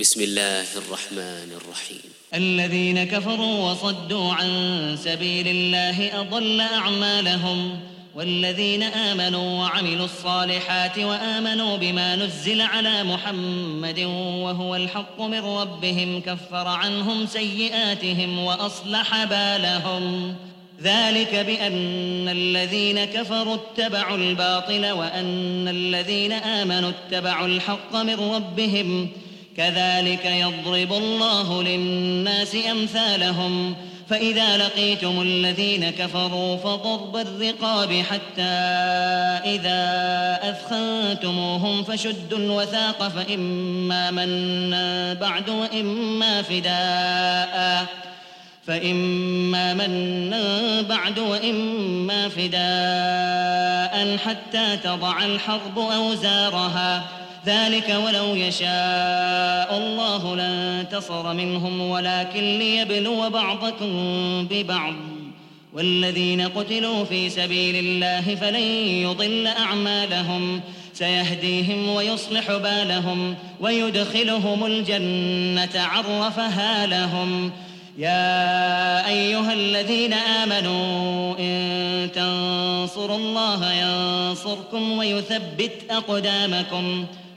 بسم الله الرحمن الرحيم. الذين كفروا وصدوا عن سبيل الله أضل أعمالهم والذين آمنوا وعملوا الصالحات وآمنوا بما نزل على محمد وهو الحق من ربهم كفر عنهم سيئاتهم وأصلح بالهم. ذلك بأن الذين كفروا اتبعوا الباطل وأن الذين آمنوا اتبعوا الحق من ربهم كذلك يضرب الله للناس أمثالهم. فإذا لقيتم الذين كفروا فضرب الرقاب حتى إذا أثخنتموهم فشدوا الوثاق فإما منا بعد وإما فداء. فإما منا بعد وإما فداء حتى تضع الحرب أوزارها. ذلك ولو يشاء الله لانتصر منهم ولكن ليبلو بعضكم ببعض. والذين قتلوا في سبيل الله فلن يضل أعمالهم. سيهديهم ويصلح بالهم ويدخلهم الجنة عرفها لهم. يا أيها الذين آمنوا إن تنصروا الله ينصركم ويثبت أقدامكم.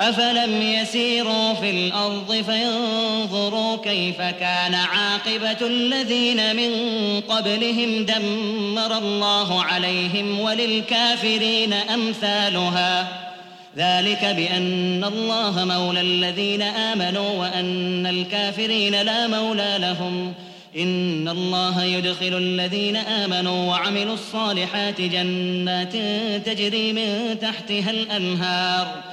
أفلم يسيروا في الأرض فينظروا كيف كان عاقبة الذين من قبلهم دمر الله عليهم وللكافرين أمثالها. ذلك بأن الله مولى الذين آمنوا وأن الكافرين لا مولى لهم. إن الله يدخل الذين آمنوا وعملوا الصالحات جنات تجري من تحتها الأنهار.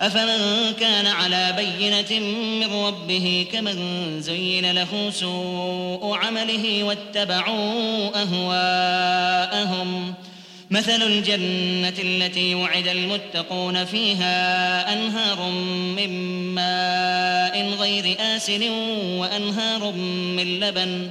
أفمن كان على بينة من ربه كمن زين له سوء عمله واتبعوا أهواءهم. مثل الجنة التي وعد المتقون فيها أنهار من ماء غير آسن وأنهار من لبن.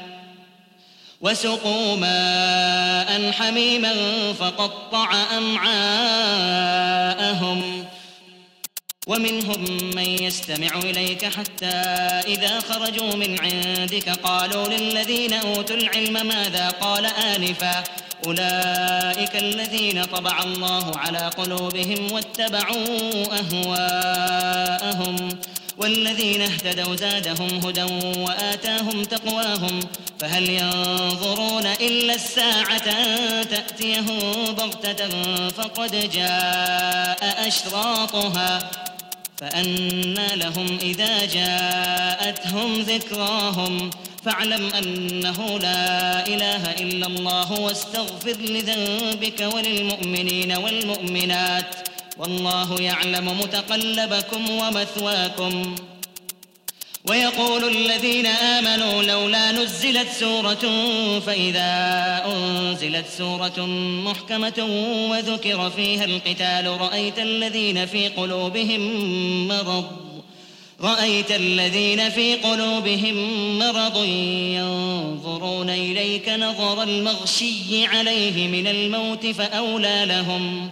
وسقوا ماء حميما فقطع أمعاءهم. ومنهم من يستمع إليك حتى إذا خرجوا من عندك قالوا للذين أوتوا العلم ماذا قال آنفا. أولئك الذين طبع الله على قلوبهم واتبعوا أهواءهم. والذين اهتدوا زادهم هدى وآتاهم تقواهم فهل ينظرون إلا الساعة أن تأتيهم بغتة فقد جاء أشراطها فأنى لهم إذا جاءتهم ذكراهم فاعلم أنه لا إله إلا الله واستغفر لذنبك وللمؤمنين والمؤمنات والله يعلم متقلبكم ومثواكم. ويقول الذين آمنوا لولا نزلت سورة فإذا أنزلت سورة محكمة وذكر فيها القتال رأيت الذين في قلوبهم مرض رأيت الذين في قلوبهم مرض ينظرون إليك نظر المغشي عليه من الموت فأولى لهم.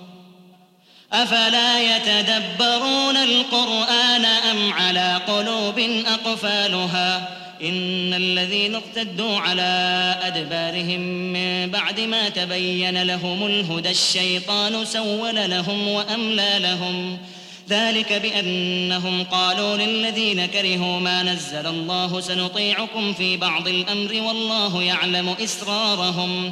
أفلا يتدبرون القرآن أم على قلوب أقفالها؟ إن الذين ارتدوا على أدبارهم من بعد ما تبين لهم الهدى الشيطان سول لهم وأملى لهم ۖ. ذلك بأنهم قالوا للذين كرهوا ما نزل الله سنطيعكم في بعض الأمر والله يعلم إسرارهم.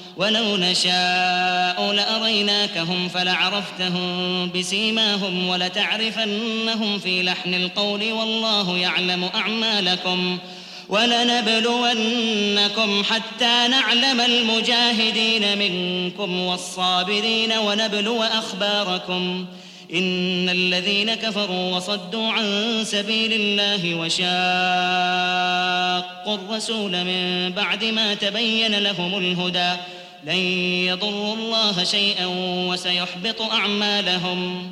ولو نشاء لأريناكهم فلعرفتهم بسيماهم ولتعرفنهم في لحن القول والله يعلم أعمالكم ولنبلونكم حتى نعلم المجاهدين منكم والصابرين ونبلو أخباركم ۖ إن الذين كفروا وصدوا عن سبيل الله وشاقوا الرسول من بعد ما تبين لهم الهدى لن يضروا الله شيئا وسيحبط أعمالهم.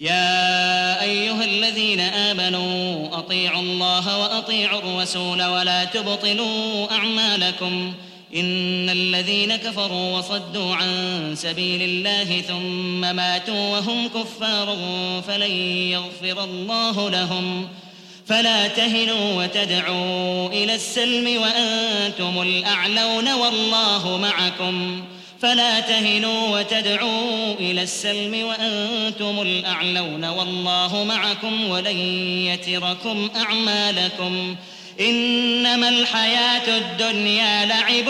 يا أيها الذين آمنوا أطيعوا الله وأطيعوا الرسول ولا تبطلوا أعمالكم ۖ. إن الذين كفروا وصدوا عن سبيل الله ثم ماتوا وهم كفار فلن يغفر الله لهم. فلا تهنوا وتدعوا إلى السلم وأنتم الأعلون والله معكم. فلا تهنوا وتدعوا إلى السلم وأنتم الأعلون والله معكم ولن يتركم أعمالكم ۖ. إنما الحياة الدنيا لعب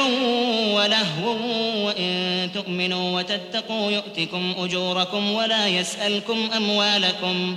ولهو وإن تؤمنوا وتتقوا يؤتكم أجوركم ولا يسألكم أموالكم.